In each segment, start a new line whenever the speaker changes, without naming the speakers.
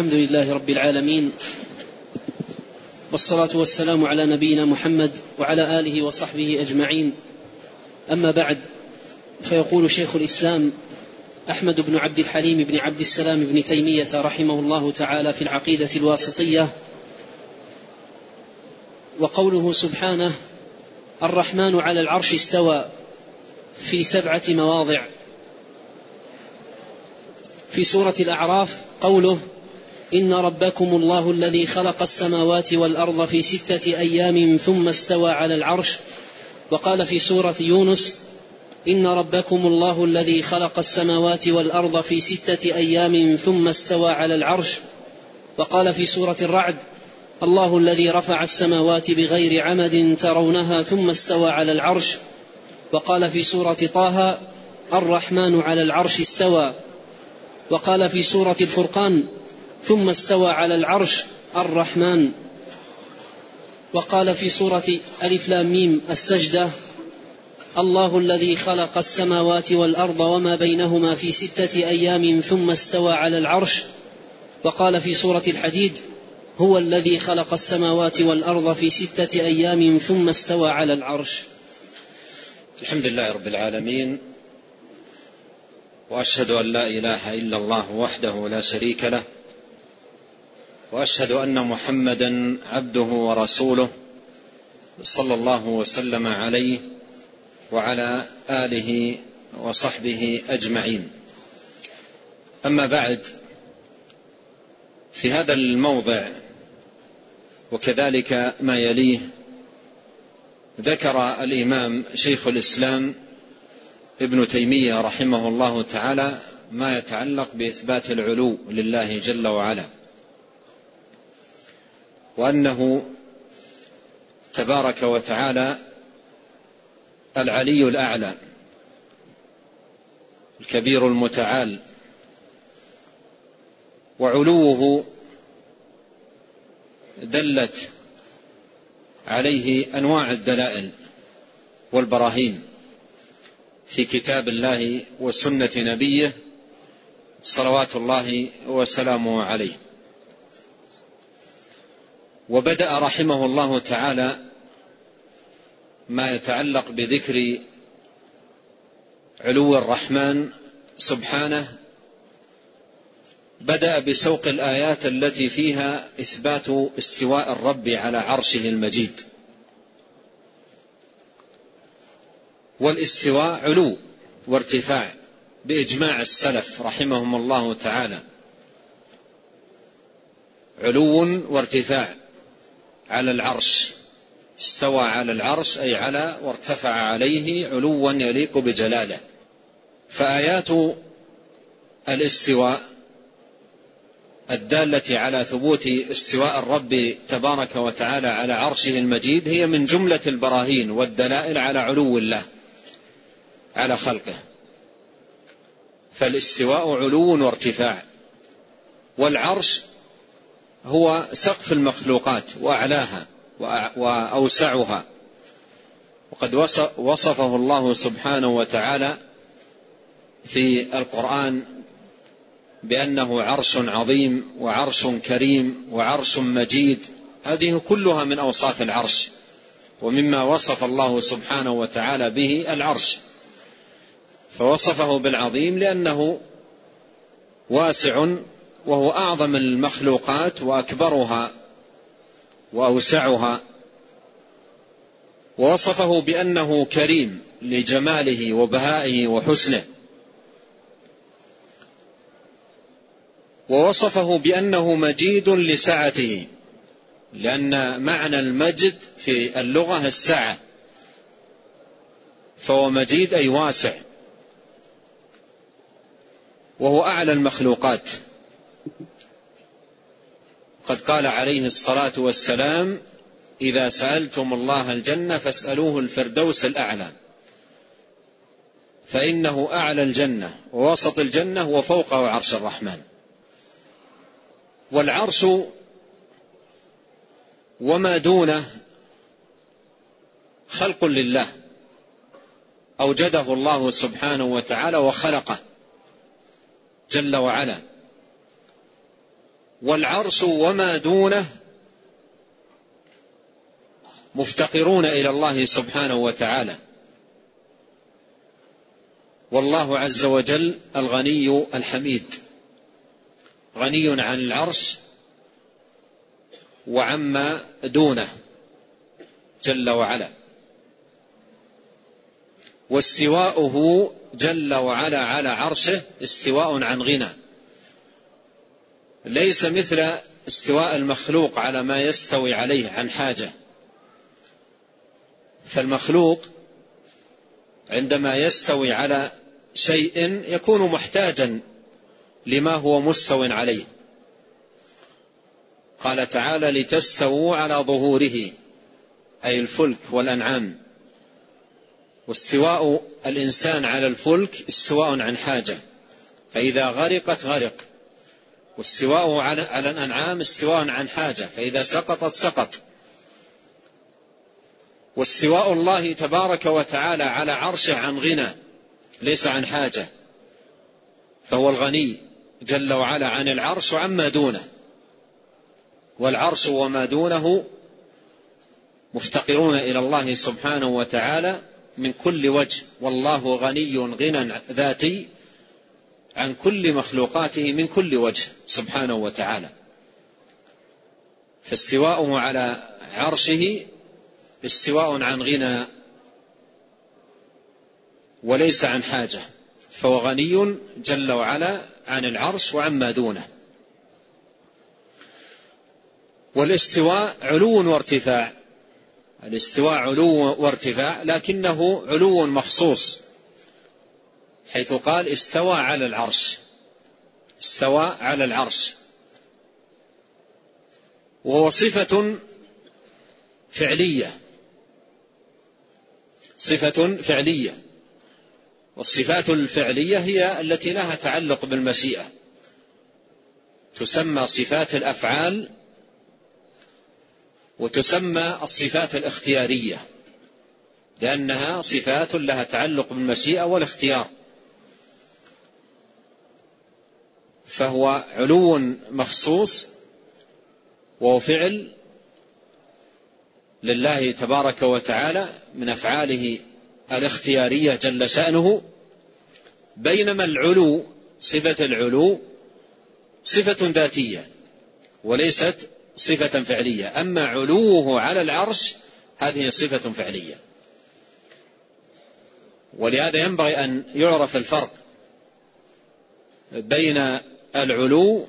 الحمد لله رب العالمين والصلاة والسلام على نبينا محمد وعلى آله وصحبه أجمعين أما بعد فيقول شيخ الإسلام أحمد بن عبد الحليم بن عبد السلام بن تيمية رحمه الله تعالى في العقيدة الواسطية وقوله سبحانه الرحمن على العرش استوى في سبعة مواضع في سورة الأعراف قوله إن ربكم الله الذي خلق السماوات والأرض في ستة أيام ثم استوى على العرش وقال في سورة يونس إن ربكم الله الذي خلق السماوات والأرض في ستة أيام ثم استوى على العرش وقال في سورة الرعد الله الذي رفع السماوات بغير عمد ترونها ثم استوى على العرش وقال في سورة طه الرحمن على العرش استوى وقال في سورة الفرقان ثم استوى على العرش الرحمن وقال في سورة ألف لام ميم السجدة الله الذي خلق السماوات والأرض وما بينهما في ستة أيام ثم استوى على العرش وقال في سورة الحديد هو الذي خلق السماوات والأرض في ستة أيام ثم استوى على العرش
الحمد لله رب العالمين وأشهد أن لا إله إلا الله وحده لا شريك له واشهد ان محمدا عبده ورسوله صلى الله وسلم عليه وعلى اله وصحبه اجمعين اما بعد في هذا الموضع وكذلك ما يليه ذكر الامام شيخ الاسلام ابن تيميه رحمه الله تعالى ما يتعلق باثبات العلو لله جل وعلا وأنه تبارك وتعالى العلي الأعلى الكبير المتعال وعلوه دلت عليه انواع الدلائل والبراهين في كتاب الله وسنه نبيه صلوات الله وسلامه عليه وبدأ رحمه الله تعالى ما يتعلق بذكر علو الرحمن سبحانه بدأ بسوق الآيات التي فيها إثبات استواء الرب على عرشه المجيد والاستواء علو وارتفاع بإجماع السلف رحمهم الله تعالى علو وارتفاع على العرش استوى على العرش أي على وارتفع عليه علوا يليق بجلاله فآيات الاستواء الدالة على ثبوت استواء الرب تبارك وتعالى على عرشه المجيد هي من جملة البراهين والدلائل على علو الله على خلقه فالاستواء علو وارتفاع والعرش هو سقف المخلوقات وأعلاها وأوسعها وقد وصفه الله سبحانه وتعالى في القرآن بأنه عرش عظيم وعرش كريم وعرش مجيد هذه كلها من أوصاف العرش ومما وصف الله سبحانه وتعالى به العرش فوصفه بالعظيم لأنه واسع وهو أعظم المخلوقات وأكبرها وأوسعها ووصفه بأنه كريم لجماله وبهائه وحسنه ووصفه بأنه مجيد لسعته لأن معنى المجد في اللغة السعة فهو مجيد أي واسع وهو أعلى المخلوقات وقد قال عليه الصلاة والسلام إذا سألتم الله الجنة فاسألوه الفردوس الأعلى فإنه أعلى الجنة ووسط الجنة وفوقه عرش الرحمن والعرش وما دونه خلق لله أوجده الله سبحانه وتعالى وخلقه جل وعلا والعرش وما دونه مفتقرون الى الله سبحانه وتعالى والله عز وجل الغني الحميد غني عن العرش وعما دونه جل وعلا واستواؤه جل وعلا على عرشه استواء عن غنى ليس مثل استواء المخلوق على ما يستوي عليه عن حاجة فالمخلوق عندما يستوي على شيء يكون محتاجا لما هو مستو عليه قال تعالى لتستووا على ظهوره أي الفلك والأنعام واستواء الإنسان على الفلك استواء عن حاجة فإذا غرقت غرق واستواءه على, على الأنعام استواء عن حاجة فإذا سقطت سقط واستواء الله تبارك وتعالى على عرشه عن غنى ليس عن حاجة فهو الغني جل وعلا عن العرش وعما دونه والعرش وما دونه مفتقرون إلى الله سبحانه وتعالى من كل وجه والله غني غنى ذاتي عن كل مخلوقاته من كل وجه سبحانه وتعالى فاستواؤه على عرشه استواء عن غنى وليس عن حاجه فهو غني جل وعلا عن العرش وعما دونه والاستواء علو وارتفاع الاستواء علو وارتفاع لكنه علو مخصوص حيث قال استوى على العرش استوى على العرش وهو صفة فعلية صفة فعلية والصفات الفعلية هي التي لها تعلق بالمشيئة تسمى صفات الأفعال وتسمى الصفات الاختيارية لأنها صفات لها تعلق بالمشيئة والاختيار فهو علو مخصوص وهو فعل لله تبارك وتعالى من افعاله الاختياريه جل شانه بينما العلو صفه العلو صفه ذاتيه وليست صفه فعليه اما علوه على العرش هذه صفه فعليه ولهذا ينبغي ان يعرف الفرق بين العلو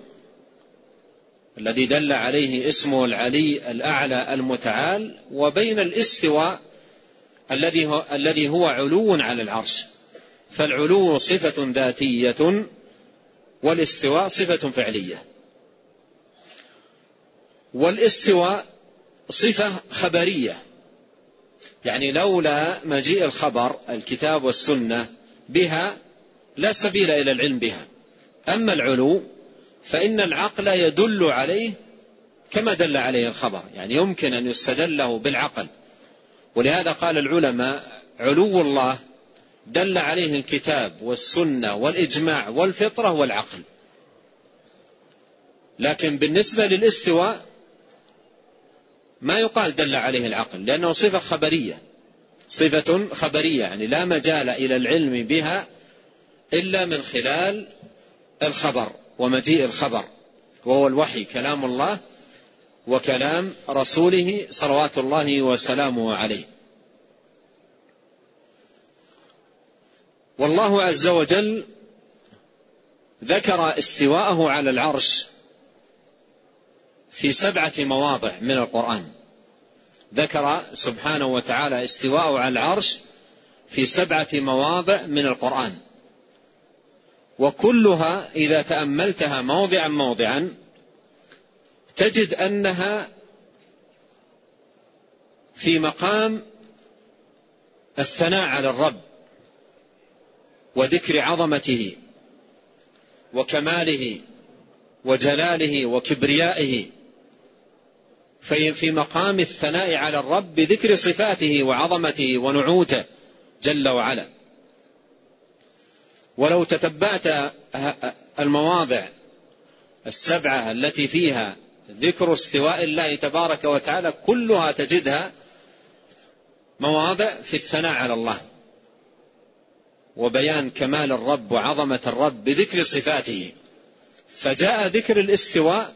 الذي دل عليه اسمه العلي الأعلى المتعال وبين الاستواء الذي هو, الذي هو علو على العرش فالعلو صفة ذاتية والاستواء صفة فعلية والاستواء صفة خبرية يعني لولا مجيء الخبر الكتاب والسنة بها لا سبيل إلى العلم بها أما العلو فإن العقل يدل عليه كما دل عليه الخبر يعني يمكن أن يستدله بالعقل ولهذا قال العلماء علو الله دل عليه الكتاب والسنة والإجماع والفطرة والعقل لكن بالنسبة للاستواء ما يقال دل عليه العقل لأنه صفة خبرية صفة خبرية يعني لا مجال إلى العلم بها إلا من خلال الخبر ومجيء الخبر وهو الوحي كلام الله وكلام رسوله صلوات الله وسلامه عليه والله عز وجل ذكر استواءه على العرش في سبعة مواضع من القرآن ذكر سبحانه وتعالى استواءه على العرش في سبعة مواضع من القرآن وكلها إذا تأملتها موضعا موضعا تجد أنها في مقام الثناء على الرب وذكر عظمته وكماله وجلاله وكبريائه في مقام الثناء على الرب بذكر صفاته وعظمته ونعوته جل وعلا ولو تتبعت المواضع السبعة التي فيها ذكر استواء الله تبارك وتعالى كلها تجدها مواضع في الثناء على الله وبيان كمال الرب وعظمة الرب بذكر صفاته فجاء ذكر الاستواء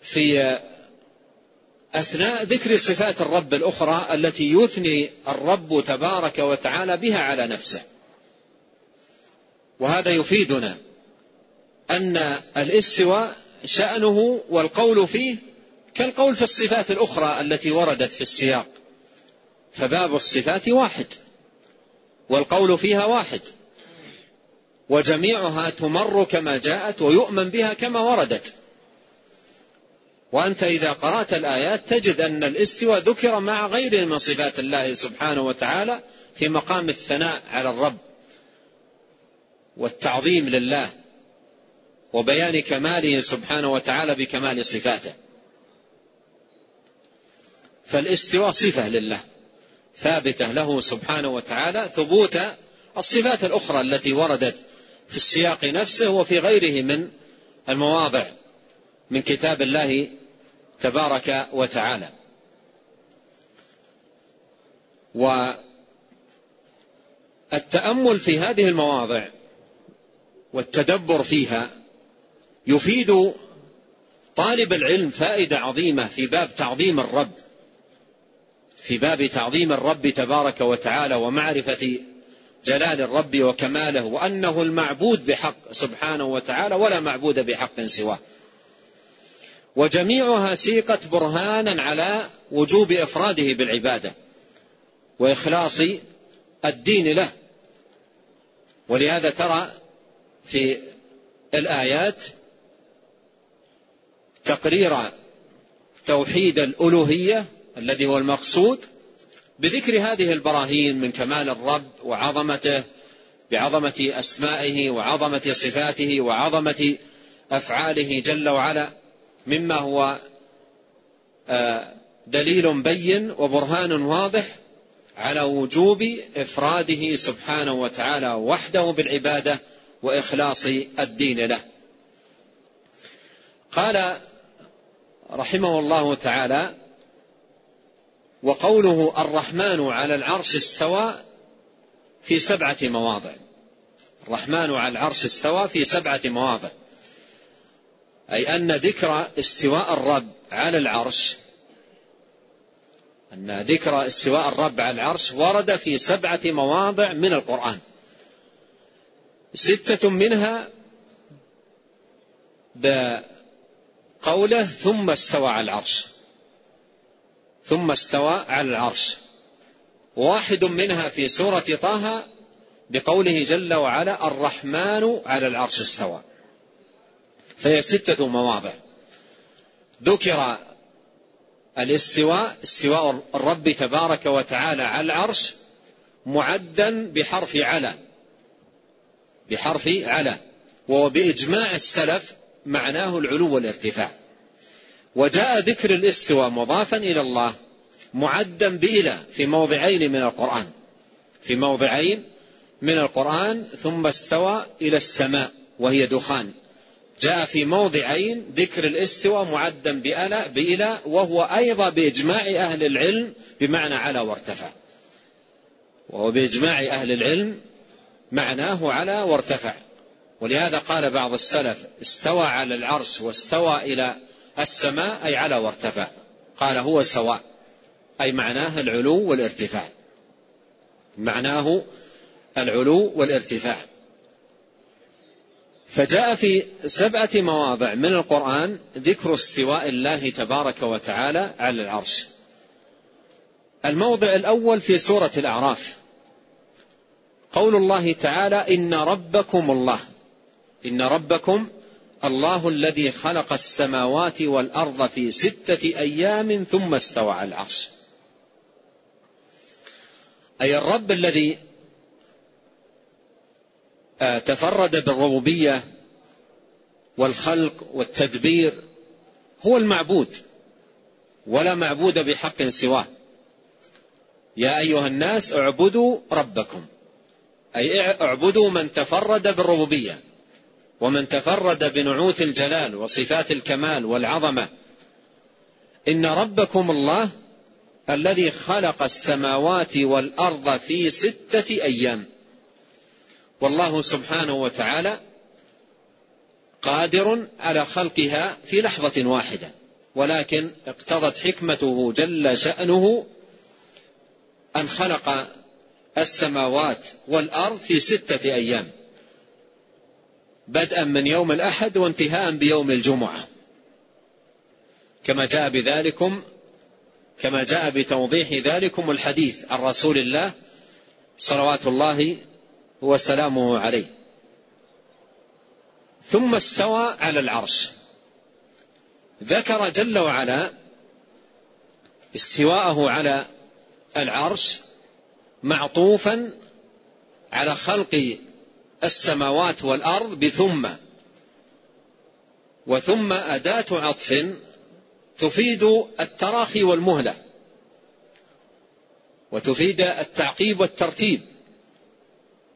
في أثناء ذكر صفات الرب الأخرى التي يثني الرب تبارك وتعالى بها على نفسه وهذا يفيدنا أن الاستواء شأنه والقول فيه كالقول في الصفات الأخرى التي وردت في السياق فباب الصفات واحد والقول فيها واحد وجميعها تمر كما جاءت ويؤمن بها كما وردت وأنت إذا قرأت الآيات تجد أن الاستوى ذكر مع غيره من صفات الله سبحانه وتعالى في مقام الثناء على الرب والتعظيم لله وبيان كماله سبحانه وتعالى بكمال صفاته فالاستواء صفة لله ثابتة له سبحانه وتعالى ثبوت الصفات الأخرى التي وردت في السياق نفسه وفي غيره من المواضع من كتاب الله تبارك وتعالى والتامل في هذه المواضع والتدبر فيها يفيد طالب العلم فائده عظيمه في باب تعظيم الرب في باب تعظيم الرب تبارك وتعالى ومعرفه جلال الرب وكماله وانه المعبود بحق سبحانه وتعالى ولا معبود بحق سواه وجميعها سيقت برهانا على وجوب افراده بالعباده واخلاص الدين له ولهذا ترى في الايات تقرير توحيد الالوهيه الذي هو المقصود بذكر هذه البراهين من كمال الرب وعظمته بعظمه اسمائه وعظمه صفاته وعظمه افعاله جل وعلا مما هو آه، دليل بين وبرهان واضح على وجوب إفراده سبحانه وتعالى وحده بالعبادة وإخلاص الدين له قال رحمه الله تعالى وقوله الرحمن على العرش استوى في سبعة مواضع الرحمن على العرش استوى في سبعة مواضع أي أن ذكر استواء الرب على العرش أن ذكر استواء الرب على العرش ورد في سبعة مواضع من القرآن ستة منها بقوله ثم استوى على العرش ثم استوى على العرش واحد منها في سورة طه بقوله جل وعلا الرحمن على العرش استوى فهي ستة مواضع ذكر الاستواء استواء الرب تبارك وتعالى على العرش معدا بحرف على بحرف على وهو بإجماع السلف معناه العلو والارتفاع وجاء ذكر الاستواء مضافا إلى الله معدا بإلى في موضعين من القرآن في موضعين من القرآن ثم استوى إلى السماء وهي دخان جاء في موضعين ذكر الاستوى معدا بألا بإلى وهو أيضا بإجماع أهل العلم بمعنى على وارتفع وهو بإجماع أهل العلم معناه على وارتفع ولهذا قال بعض السلف استوى على العرش واستوى إلى السماء أي على وارتفع قال هو سواء أي معناه العلو والارتفاع معناه العلو والارتفاع فجاء في سبعة مواضع من القرآن ذكر استواء الله تبارك وتعالى على العرش الموضع الأول في سورة الأعراف قول الله تعالى إن ربكم الله إن ربكم الله الذي خلق السماوات والأرض في ستة أيام ثم استوى على العرش أي الرب الذي آه، تفرد بالربوبيه والخلق والتدبير هو المعبود ولا معبود بحق سواه يا ايها الناس اعبدوا ربكم اي اعبدوا من تفرد بالربوبيه ومن تفرد بنعوت الجلال وصفات الكمال والعظمه ان ربكم الله الذي خلق السماوات والارض في سته ايام والله سبحانه وتعالى قادر على خلقها في لحظة واحدة ولكن اقتضت حكمته جل شأنه أن خلق السماوات والأرض في ستة أيام بدءا من يوم الأحد وانتهاء بيوم الجمعة كما جاء بذلكم كما جاء بتوضيح ذلكم الحديث عن رسول الله صلوات الله وسلامه عليه ثم استوى على العرش ذكر جل وعلا استواءه على العرش معطوفا على خلق السماوات والارض بثم وثم اداه عطف تفيد التراخي والمهله وتفيد التعقيب والترتيب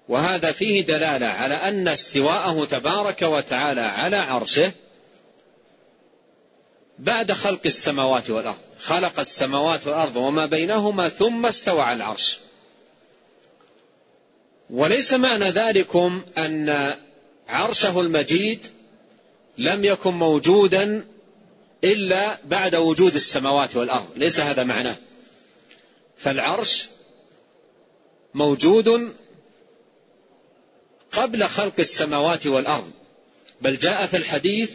وهذا فيه دلاله على ان استواءه تبارك وتعالى على عرشه بعد خلق السماوات والارض خلق السماوات والارض وما بينهما ثم استوى على العرش وليس معنى ذلكم ان عرشه المجيد لم يكن موجودا الا بعد وجود السماوات والارض ليس هذا معناه فالعرش موجود قبل خلق السماوات والأرض بل جاء في الحديث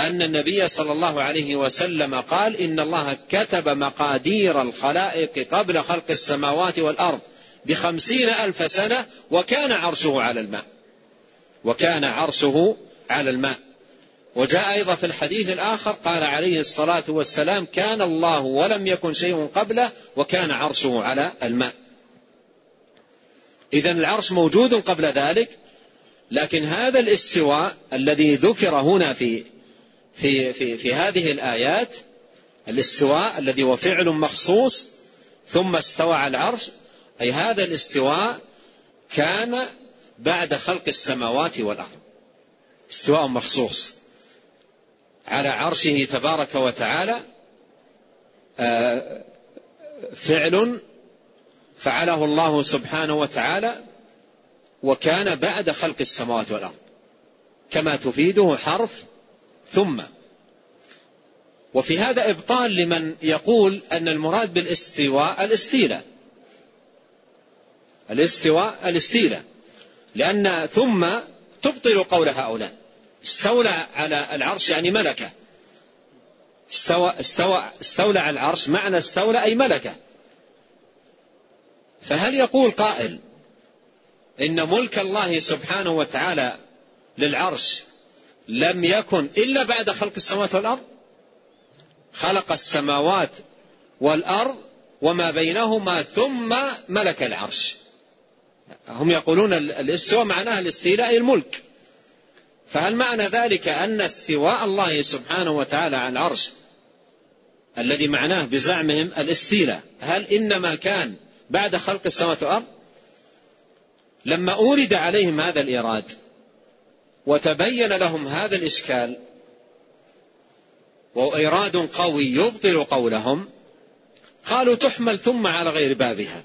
أن النبي صلى الله عليه وسلم قال إن الله كتب مقادير الخلائق قبل خلق السماوات والأرض بخمسين ألف سنة وكان عرشه على الماء وكان عرشه على الماء وجاء أيضا في الحديث الآخر قال عليه الصلاة والسلام كان الله ولم يكن شيء قبله وكان عرشه على الماء إذا العرش موجود قبل ذلك لكن هذا الاستواء الذي ذكر هنا في في في, في هذه الآيات الاستواء الذي هو فعل مخصوص ثم استوى على العرش أي هذا الاستواء كان بعد خلق السماوات والأرض استواء مخصوص على عرشه تبارك وتعالى آه، فعل فعله الله سبحانه وتعالى وكان بعد خلق السماوات والارض كما تفيده حرف ثم وفي هذا ابطال لمن يقول ان المراد بالاستواء الاستيله الاستواء الاستيله لان ثم تبطل قول هؤلاء استولى على العرش يعني ملكه استوى استوى استولى على العرش معنى استولى اي ملكه فهل يقول قائل إن ملك الله سبحانه وتعالى للعرش لم يكن إلا بعد خلق السماوات والأرض خلق السماوات والأرض وما بينهما ثم ملك العرش هم يقولون الاستواء معناه الاستيلاء الملك فهل معنى ذلك أن استواء الله سبحانه وتعالى على العرش الذي معناه بزعمهم الاستيلاء هل إنما كان بعد خلق السماوات والأرض لما أورد عليهم هذا الإيراد وتبين لهم هذا الإشكال وإيراد قوي يبطل قولهم قالوا تحمل ثم على غير بابها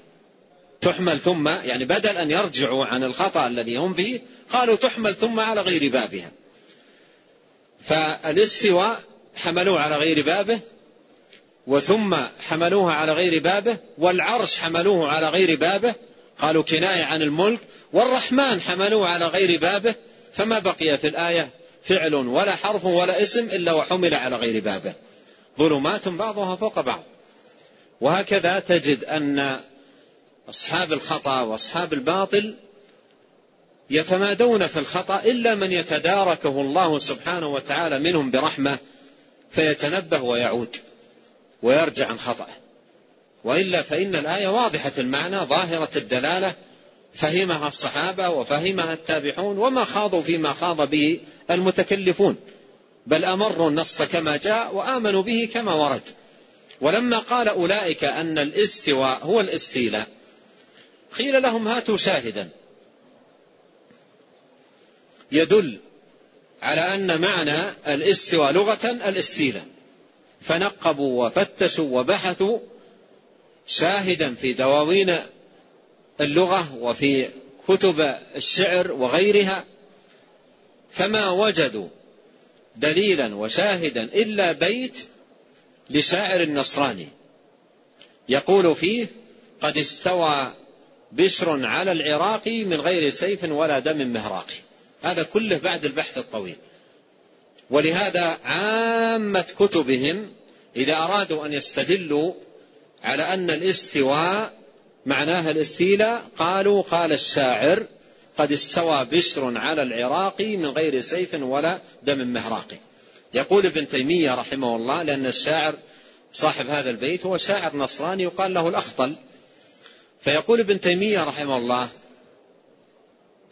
تحمل ثم يعني بدل أن يرجعوا عن الخطأ الذي هم فيه قالوا تحمل ثم على غير بابها فالاستواء حملوه على غير بابه وثم حملوها على غير بابه والعرش حملوه على غير بابه قالوا كناية عن الملك والرحمن حملوه على غير بابه فما بقي في الآية فعل ولا حرف ولا اسم إلا وحمل على غير بابه ظلمات بعضها فوق بعض وهكذا تجد أن أصحاب الخطأ وأصحاب الباطل يتمادون في الخطأ إلا من يتداركه الله سبحانه وتعالى منهم برحمة فيتنبه ويعود ويرجع عن خطأه وإلا فإن الآية واضحة المعنى ظاهرة الدلالة فهمها الصحابة وفهمها التابعون وما خاضوا فيما خاض به المتكلفون بل أمروا النص كما جاء وآمنوا به كما ورد ولما قال أولئك أن الاستواء هو الاستيلاء قيل لهم هاتوا شاهدا يدل على أن معنى الاستواء لغة الاستيلاء فنقبوا وفتشوا وبحثوا شاهدا في دواوين اللغة وفي كتب الشعر وغيرها فما وجدوا دليلا وشاهدا إلا بيت لشاعر النصراني يقول فيه قد استوى بشر على العراق من غير سيف ولا دم مهراق هذا كله بعد البحث الطويل ولهذا عامة كتبهم إذا أرادوا أن يستدلوا على أن الاستواء معناها الاستيلاء قالوا قال الشاعر قد استوى بشر على العراق من غير سيف ولا دم مهراق يقول ابن تيمية رحمه الله لأن الشاعر صاحب هذا البيت هو شاعر نصراني يقال له الأخطل فيقول ابن تيمية رحمه الله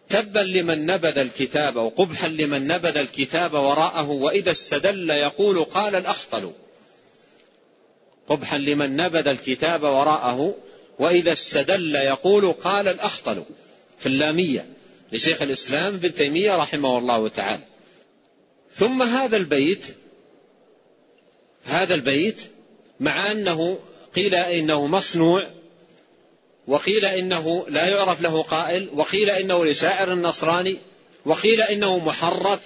تبا لمن نبذ الكتاب وقبحا لمن نبذ الكتاب وراءه وإذا استدل يقول قال الأخطل قبحا لمن نبذ الكتاب وراءه وإذا استدل يقول قال الأخطل في اللامية لشيخ الإسلام ابن تيمية رحمه الله تعالى ثم هذا البيت هذا البيت مع أنه قيل إنه مصنوع وقيل إنه لا يعرف له قائل وقيل إنه لشاعر النصراني وقيل إنه محرف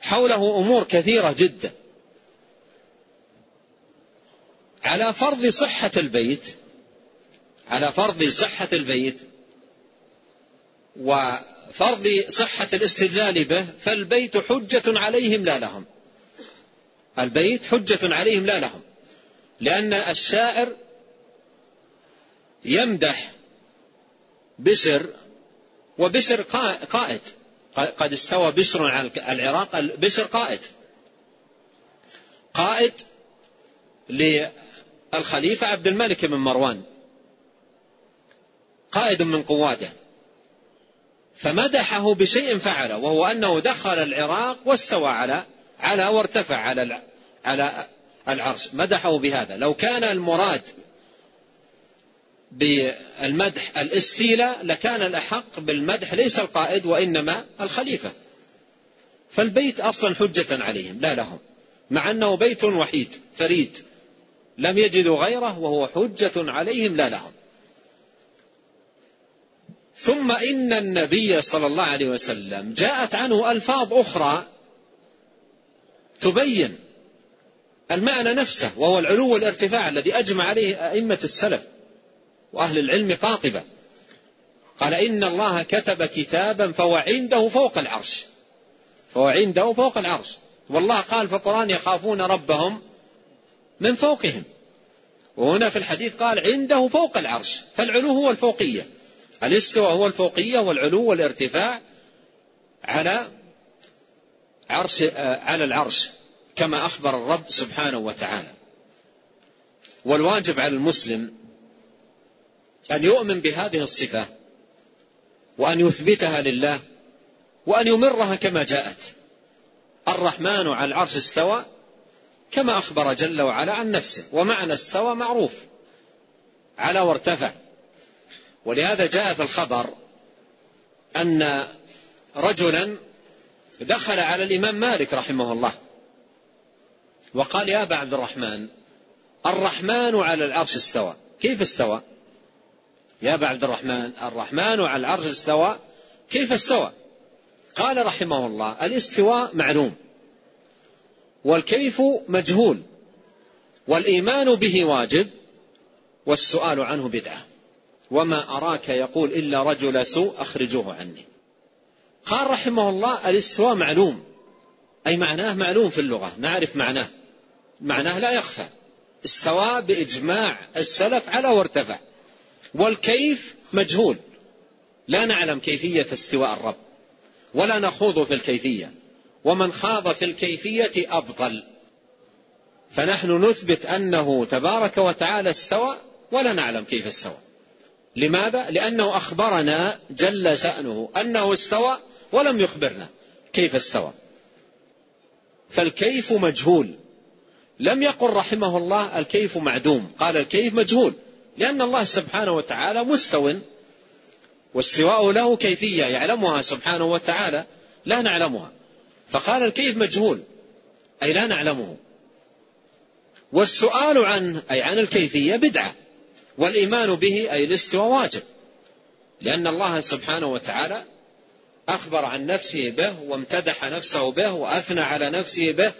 حوله أمور كثيرة جدا على فرض صحة البيت على فرض صحة البيت وفرض صحة الاستدلال به فالبيت حجة عليهم لا لهم البيت حجة عليهم لا لهم لأن الشاعر يمدح بسر وبسر قائد قد استوى بسر على العراق بسر قائد قائد للخليفة عبد الملك بن مروان قائد من قواده فمدحه بشيء فعله وهو أنه دخل العراق واستوى على على وارتفع على على العرش مدحه بهذا لو كان المراد بالمدح الاستيلاء لكان الأحق بالمدح ليس القائد وإنما الخليفة فالبيت أصلا حجة عليهم لا لهم مع أنه بيت وحيد فريد لم يجدوا غيره وهو حجة عليهم لا لهم ثم إن النبي صلى الله عليه وسلم جاءت عنه ألفاظ أخرى تبين المعنى نفسه وهو العلو والارتفاع الذي أجمع عليه أئمة السلف وأهل العلم قاطبة قال إن الله كتب كتابا فهو عنده فوق العرش فهو عنده فوق العرش والله قال في القرآن يخافون ربهم من فوقهم وهنا في الحديث قال عنده فوق العرش فالعلو هو الفوقية الاستوى هو الفوقية والعلو والارتفاع على عرش آه، على العرش كما أخبر الرب سبحانه وتعالى والواجب على المسلم أن يؤمن بهذه الصفة وأن يثبتها لله وأن يمرها كما جاءت الرحمن على العرش استوى كما أخبر جل وعلا عن نفسه ومعنى استوى معروف على وارتفع ولهذا جاء في الخبر أن رجلا دخل على الإمام مالك رحمه الله وقال يا أبا عبد الرحمن الرحمن على العرش استوى كيف استوى يا أبا عبد الرحمن الرحمن على العرش استوى كيف استوى قال رحمه الله الاستواء معلوم والكيف مجهول والإيمان به واجب والسؤال عنه بدعة وما أراك يقول إلا رجل سوء أخرجوه عني قال رحمه الله الاستواء معلوم أي معناه معلوم في اللغة نعرف معناه معناه لا يخفى استوى بإجماع السلف على وارتفع والكيف مجهول لا نعلم كيفية استواء الرب ولا نخوض في الكيفية ومن خاض في الكيفية أبطل فنحن نثبت أنه تبارك وتعالى استوى ولا نعلم كيف استوى لماذا؟ لأنه أخبرنا جل شأنه أنه استوى ولم يخبرنا كيف استوى فالكيف مجهول لم يقل رحمه الله الكيف معدوم قال الكيف مجهول لأن الله سبحانه وتعالى مستو واستواء له كيفية يعلمها سبحانه وتعالى لا نعلمها فقال الكيف مجهول أي لا نعلمه والسؤال عنه أي عن الكيفية بدعة والإيمان به أي الاستواء واجب لأن الله سبحانه وتعالى أخبر عن نفسه به وامتدح نفسه به وأثنى على نفسه به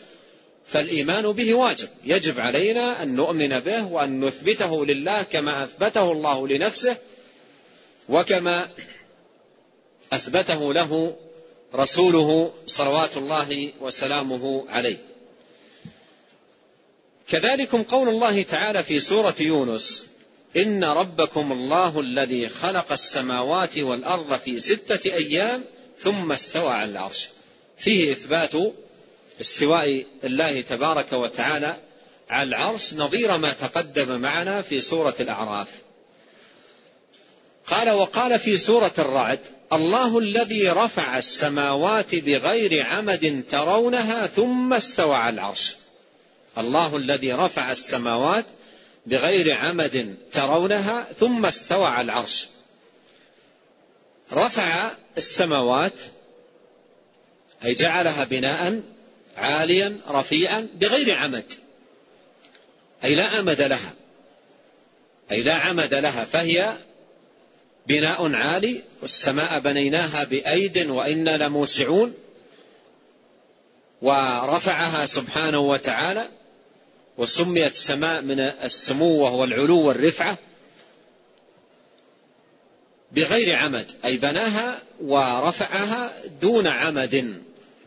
فالإيمان به واجب يجب علينا أن نؤمن به وأن نثبته لله كما أثبته الله لنفسه وكما أثبته له رسوله صلوات الله وسلامه عليه كذلكم قول الله تعالى في سورة يونس إن ربكم الله الذي خلق السماوات والأرض في ستة أيام ثم استوى على العرش فيه إثبات استواء الله تبارك وتعالى على العرش نظير ما تقدم معنا في سورة الأعراف قال وقال في سورة الرعد الله الذي رفع السماوات بغير عمد ترونها ثم استوى على العرش الله الذي رفع السماوات بغير عمد ترونها ثم استوى على العرش رفع السماوات أي جعلها بناء عاليا رفيعا بغير عمد أي لا أمد لها أي لا عمد لها فهي بناء عالي والسماء بنيناها بأيد وإنا لموسعون ورفعها سبحانه وتعالى وسميت سماء من السمو وهو العلو والرفعة بغير عمد أي بناها ورفعها دون عمد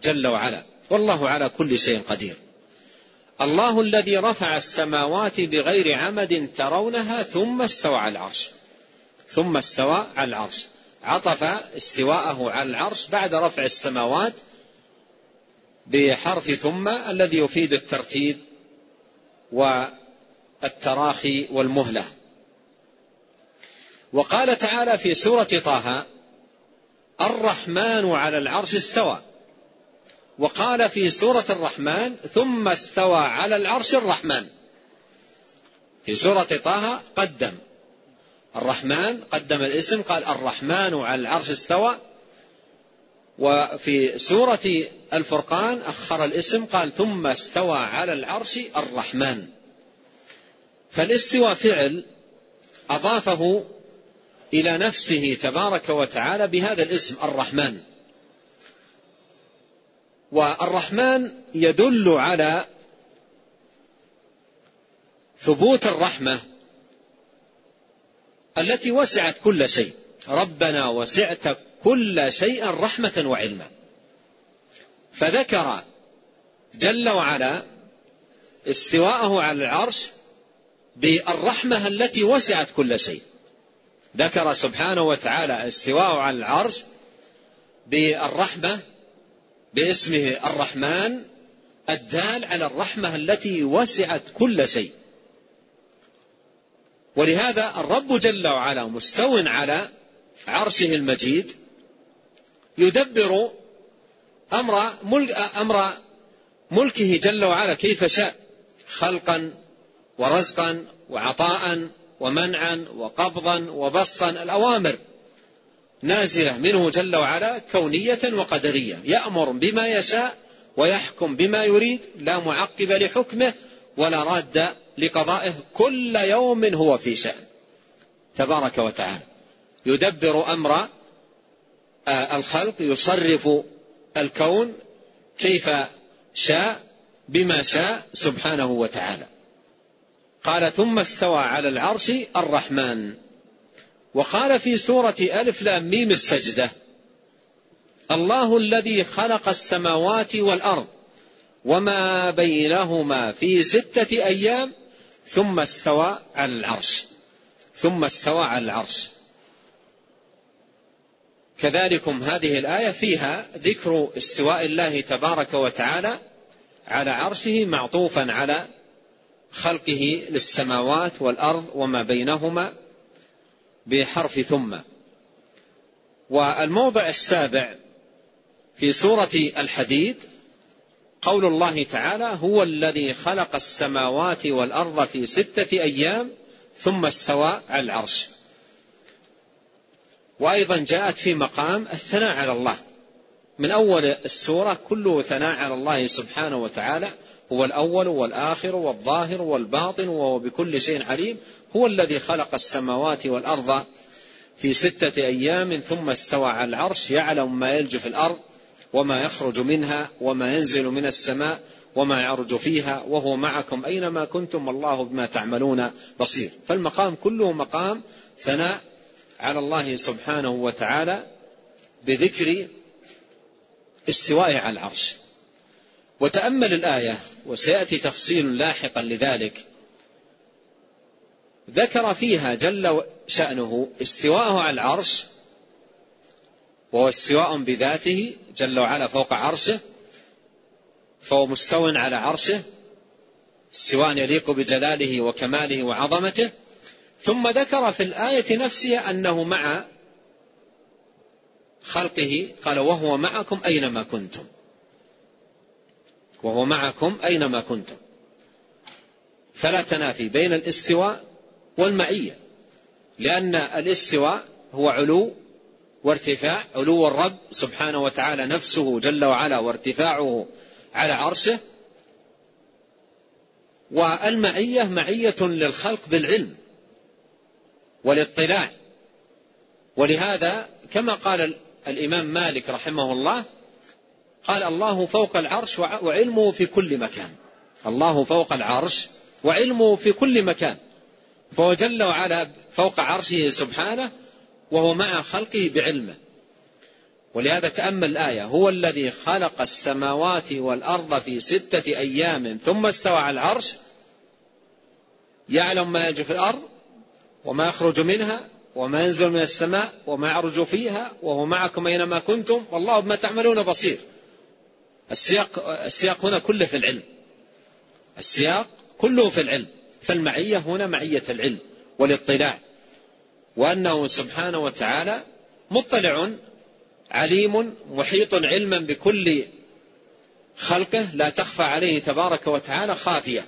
جل وعلا والله على كل شيء قدير الله الذي رفع السماوات بغير عمد ترونها ثم استوى على العرش ثم استوى على العرش عطف استواءه على العرش بعد رفع السماوات بحرف ثم الذي يفيد الترتيب والتراخي والمهله وقال تعالى في سوره طه الرحمن على العرش استوى وقال في سورة الرحمن ثم استوى على العرش الرحمن في سورة طه قدم الرحمن قدم الاسم قال الرحمن على العرش استوى وفي سورة الفرقان أخر الاسم قال ثم استوى على العرش الرحمن فالاستوى فعل أضافه إلى نفسه تبارك وتعالى بهذا الاسم الرحمن والرحمن يدل على ثبوت الرحمة التي وسعت كل شيء ربنا وسعت كل شيء رحمة وعلما فذكر جل وعلا استواءه على العرش بالرحمة التي وسعت كل شيء ذكر سبحانه وتعالى استواءه على العرش بالرحمة باسمه الرحمن الدال على الرحمة التي وسعت كل شيء ولهذا الرب جل وعلا مستو على عرشه المجيد يدبر أمر ملك أمر ملكه جل وعلا كيف شاء خلقا ورزقا وعطاء ومنعا وقبضا وبسطا الأوامر نازلة منه جل وعلا كونية وقدرية يأمر بما يشاء ويحكم بما يريد لا معقب لحكمه ولا راد لقضائه كل يوم هو في شأن تبارك وتعالى يدبر أمر آه، الخلق يصرف الكون كيف شاء بما شاء سبحانه وتعالى قال ثم استوى على العرش الرحمن وقال في سورة ألف لام ميم السجدة الله الذي خلق السماوات والأرض وما بينهما في ستة أيام ثم استوى على العرش ثم استوى على العرش كذلكم هذه الآية فيها ذكر استواء الله تبارك وتعالى على عرشه معطوفا على خلقه للسماوات والأرض وما بينهما بحرف ثم والموضع السابع في سورة الحديد قول الله تعالى هو الذي خلق السماوات والأرض في ستة أيام ثم استوى على العرش وأيضا جاءت في مقام الثناء على الله من أول السورة كله ثناء على الله سبحانه وتعالى هو الأول والآخر والظاهر والباطن وهو بكل شيء عليم هو الذي خلق السماوات والأرض في ستة أيام ثم استوى على العرش يعلم ما يلج في الأرض وما يخرج منها وما ينزل من السماء وما يعرج فيها وهو معكم أينما كنتم والله بما تعملون بصير فالمقام كله مقام ثناء على الله سبحانه وتعالى بذكر استوائه على العرش وتأمل الآية وسيأتي تفصيل لاحقا لذلك ذكر فيها جل شأنه استواءه على العرش وهو استواء بذاته جل وعلا فوق عرشه فهو مستو على عرشه استواء يليق بجلاله وكماله وعظمته ثم ذكر في الآية نفسها أنه مع خلقه قال وهو معكم أينما كنتم وهو معكم أينما كنتم فلا تنافي بين الاستواء والمعية لأن الاستواء هو علو وارتفاع علو الرب سبحانه وتعالى نفسه جل وعلا وارتفاعه على عرشه والمعية معية للخلق بالعلم والاطلاع ولهذا كما قال الإمام مالك رحمه الله قال الله فوق العرش وعلمه في كل مكان الله فوق العرش وعلمه في كل مكان فهو جل وعلا فوق عرشه سبحانه وهو مع خلقه بعلمه ولهذا تأمل الآية هو الذي خلق السماوات والأرض في ستة أيام ثم استوى على العرش يعلم ما يجري في الأرض وما يخرج منها وما ينزل من السماء وما يعرج فيها وهو معكم أينما كنتم والله بما تعملون بصير السياق, السياق هنا كله في العلم السياق كله في العلم فالمعية هنا معية العلم والاطلاع وأنه سبحانه وتعالى مطلع عليم محيط علما بكل خلقه لا تخفى عليه تبارك وتعالى خافية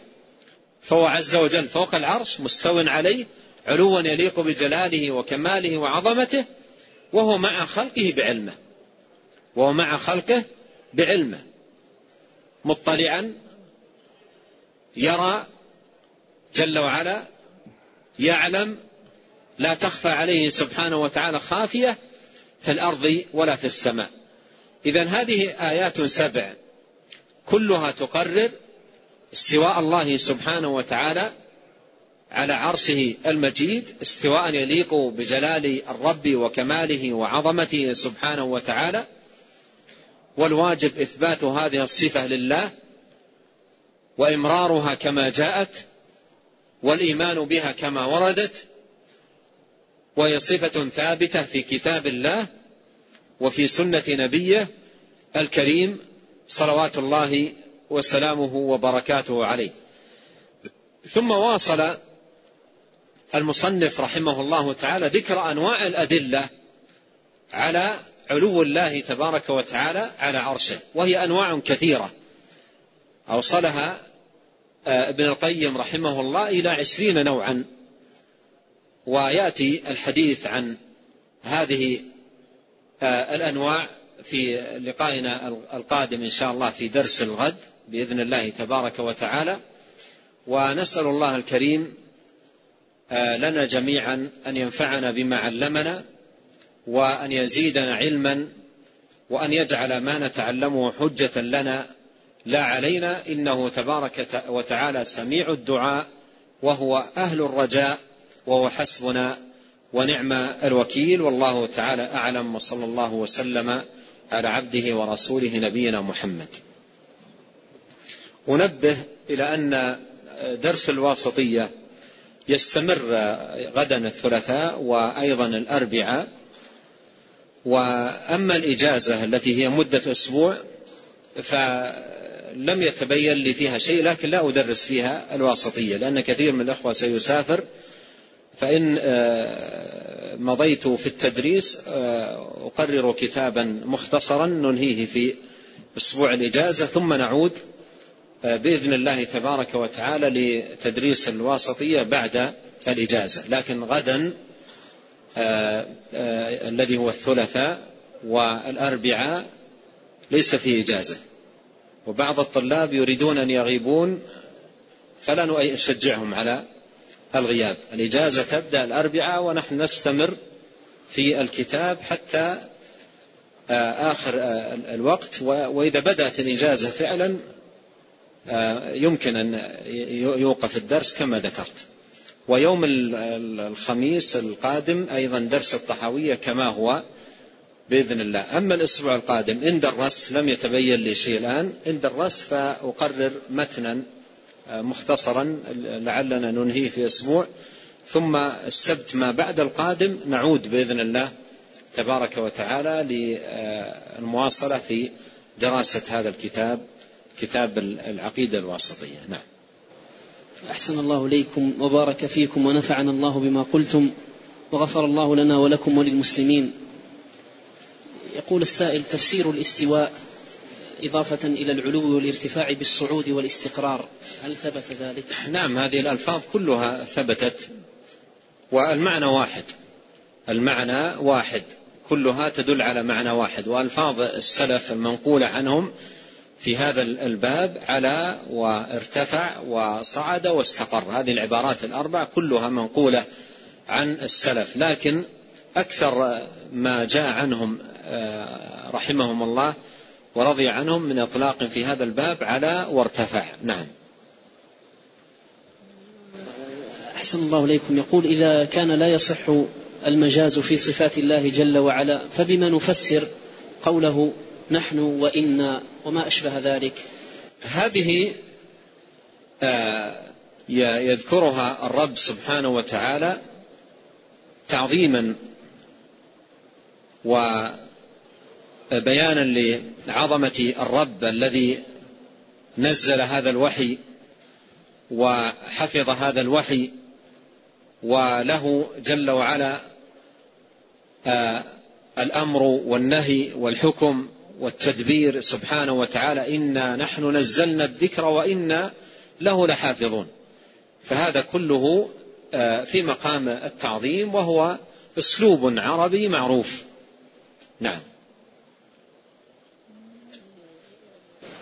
فهو عز وجل فوق العرش مستو عليه علوا يليق بجلاله وكماله وعظمته وهو مع خلقه بعلمه وهو مع خلقه بعلمه مطلعا يرى جل وعلا يعلم لا تخفى عليه سبحانه وتعالى خافية في الأرض ولا في السماء إذا هذه آيات سبع كلها تقرر استواء الله سبحانه وتعالى على عرشه المجيد استواء يليق بجلال الرب وكماله وعظمته سبحانه وتعالى والواجب إثبات هذه الصفة لله وإمرارها كما جاءت والإيمان بها كما وردت وهي صفة ثابتة في كتاب الله وفي سنة نبيه الكريم صلوات الله وسلامه وبركاته عليه ثم واصل المصنف رحمه الله تعالى ذكر انواع الادله على علو الله تبارك وتعالى على عرشه وهي انواع كثيره اوصلها آه، ابن القيم رحمه الله إلى عشرين نوعا ويأتي الحديث عن هذه آه، الأنواع في لقائنا القادم إن شاء الله في درس الغد بإذن الله تبارك وتعالى ونسأل الله الكريم آه، لنا جميعا أن ينفعنا بما علمنا وأن يزيدنا علما وأن يجعل ما نتعلمه حجة لنا لا علينا إنه تبارك وتعالى سميع الدعاء وهو أهل الرجاء وهو حسبنا ونعم الوكيل والله تعالى أعلم وصلى الله وسلم على عبده ورسوله نبينا محمد أنبه إلى أن درس الواسطية يستمر غدا الثلاثاء وأيضا الأربعاء وأما الإجازة التي هي مدة أسبوع ف لم يتبين لي فيها شيء لكن لا أدرس فيها الواسطية لأن كثير من الأخوة سيسافر فإن آه، مضيت في التدريس آه، أقرر كتابا مختصرا ننهيه في أسبوع الإجازة ثم نعود آه، بإذن الله تبارك وتعالى لتدريس الواسطية بعد الإجازة لكن غدا الذي هو الثلاثاء والأربعاء ليس في إجازة وبعض الطلاب يريدون أن يغيبون فلا نشجعهم على الغياب الإجازة تبدأ الأربعاء ونحن نستمر في الكتاب حتى آه، آخر آه، الوقت وإذا بدأت الإجازة فعلا آه، يمكن أن يوقف الدرس كما ذكرت ويوم الخميس القادم أيضا درس الطحاوية كما هو باذن الله اما الاسبوع القادم ان درست لم يتبين لي شيء الان ان درست فاقرر متنا آه، مختصرا لعلنا ننهيه في اسبوع ثم السبت ما بعد القادم نعود باذن الله تبارك وتعالى للمواصله في دراسه هذا الكتاب كتاب العقيده الواسطيه نعم
احسن الله اليكم وبارك فيكم ونفعنا الله بما قلتم وغفر الله لنا ولكم وللمسلمين يقول السائل تفسير الاستواء إضافة إلى العلو والارتفاع بالصعود والاستقرار هل ثبت ذلك؟
نعم هذه الألفاظ كلها ثبتت والمعنى واحد المعنى واحد كلها تدل على معنى واحد وألفاظ السلف المنقولة عنهم في هذا الباب على وارتفع وصعد واستقر هذه العبارات الأربع كلها منقولة عن السلف لكن أكثر ما جاء عنهم آه، رحمهم الله ورضي عنهم من إطلاق في هذا الباب على وارتفع نعم
أحسن الله إليكم يقول إذا كان لا يصح المجاز في صفات الله جل وعلا فبما نفسر قوله نحن وإنا وما أشبه ذلك
هذه آه، يذكرها الرب سبحانه وتعالى تعظيما بيانا لعظمة الرب الذي نزل هذا الوحي وحفظ هذا الوحي وله جل وعلا آه، الأمر والنهي والحكم والتدبير سبحانه وتعالى إنا نحن نزلنا الذكر وإنا له لحافظون فهذا كله آه، في مقام التعظيم وهو اسلوب عربي معروف نعم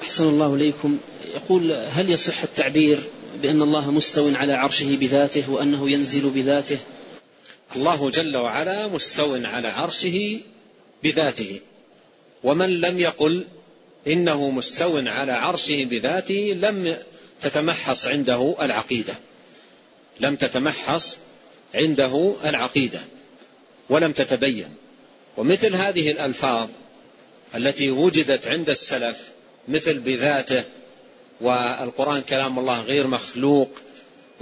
أحسن الله إليكم يقول هل يصح التعبير بأن الله مستو على عرشه بذاته وأنه ينزل بذاته
الله جل وعلا مستو على عرشه بذاته ومن لم يقل إنه مستو على عرشه بذاته لم تتمحص عنده العقيدة لم تتمحص عنده العقيدة ولم تتبين ومثل هذه الألفاظ التي وجدت عند السلف مثل بذاته والقرآن كلام الله غير مخلوق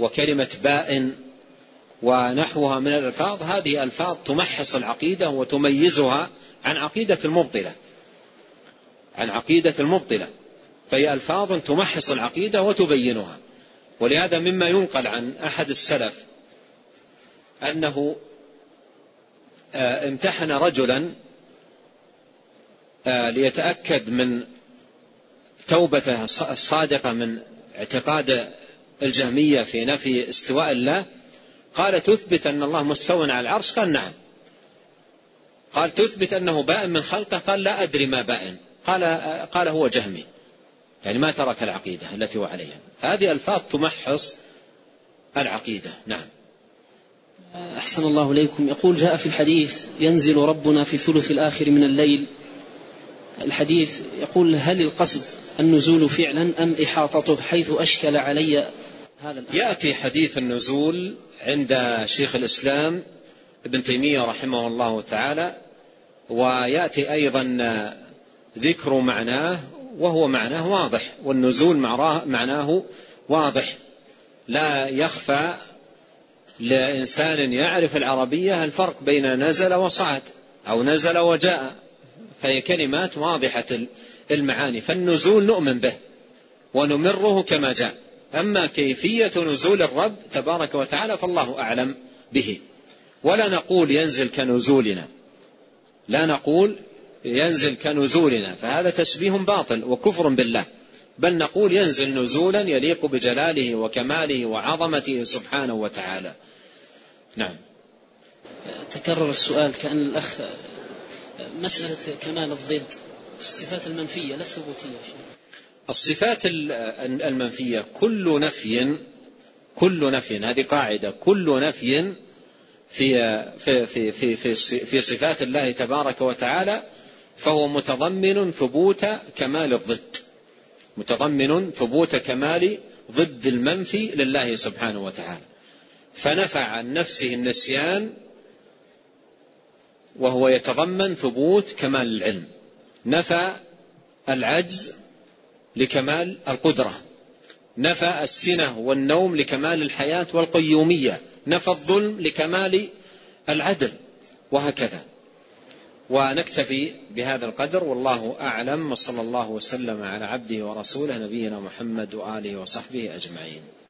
وكلمة بائن ونحوها من الألفاظ هذه ألفاظ تمحص العقيدة وتميزها عن عقيدة المبطلة عن عقيدة المبطلة فهي ألفاظ تمحص العقيدة وتبينها ولهذا مما ينقل عن أحد السلف أنه آه، امتحن رجلا آه، ليتأكد من توبته الصادقة من اعتقاد الجهمية في نفي استواء الله قال تثبت أن الله مستوى على العرش قال نعم قال تثبت أنه بائن من خلقه قال لا أدري ما بائن قال, قال هو جهمي يعني ما ترك العقيدة التي هو عليها فهذه ألفاظ تمحص العقيدة نعم
أحسن الله إليكم يقول جاء في الحديث ينزل ربنا في ثلث الآخر من الليل الحديث يقول هل القصد النزول فعلا أم إحاطته حيث أشكل علي
هذا الأمر يأتي حديث النزول عند شيخ الإسلام ابن تيمية رحمه الله تعالى ويأتي أيضا ذكر معناه وهو معناه واضح والنزول معناه واضح لا يخفى لإنسان يعرف العربية الفرق بين نزل وصعد أو نزل وجاء فهي كلمات واضحة المعاني فالنزول نؤمن به ونمره كما جاء أما كيفية نزول الرب تبارك وتعالى فالله أعلم به ولا نقول ينزل كنزولنا لا نقول ينزل كنزولنا فهذا تشبيه باطل وكفر بالله بل نقول ينزل نزولا يليق بجلاله وكماله وعظمته سبحانه وتعالى نعم
تكرر السؤال كأن الأخ مسألة كمال الضد الصفات المنفية لا الثبوتية الصفات المنفية
كل نفي كل نفي هذه قاعدة كل نفي في في في في في, في صفات الله تبارك وتعالى فهو متضمن ثبوت كمال الضد متضمن ثبوت كمال ضد المنفي لله سبحانه وتعالى فنفع عن نفسه النسيان وهو يتضمن ثبوت كمال العلم نفى العجز لكمال القدرة نفى السنة والنوم لكمال الحياة والقيومية نفى الظلم لكمال العدل وهكذا ونكتفي بهذا القدر والله أعلم وصلى الله وسلم على عبده ورسوله نبينا محمد وآله وصحبه أجمعين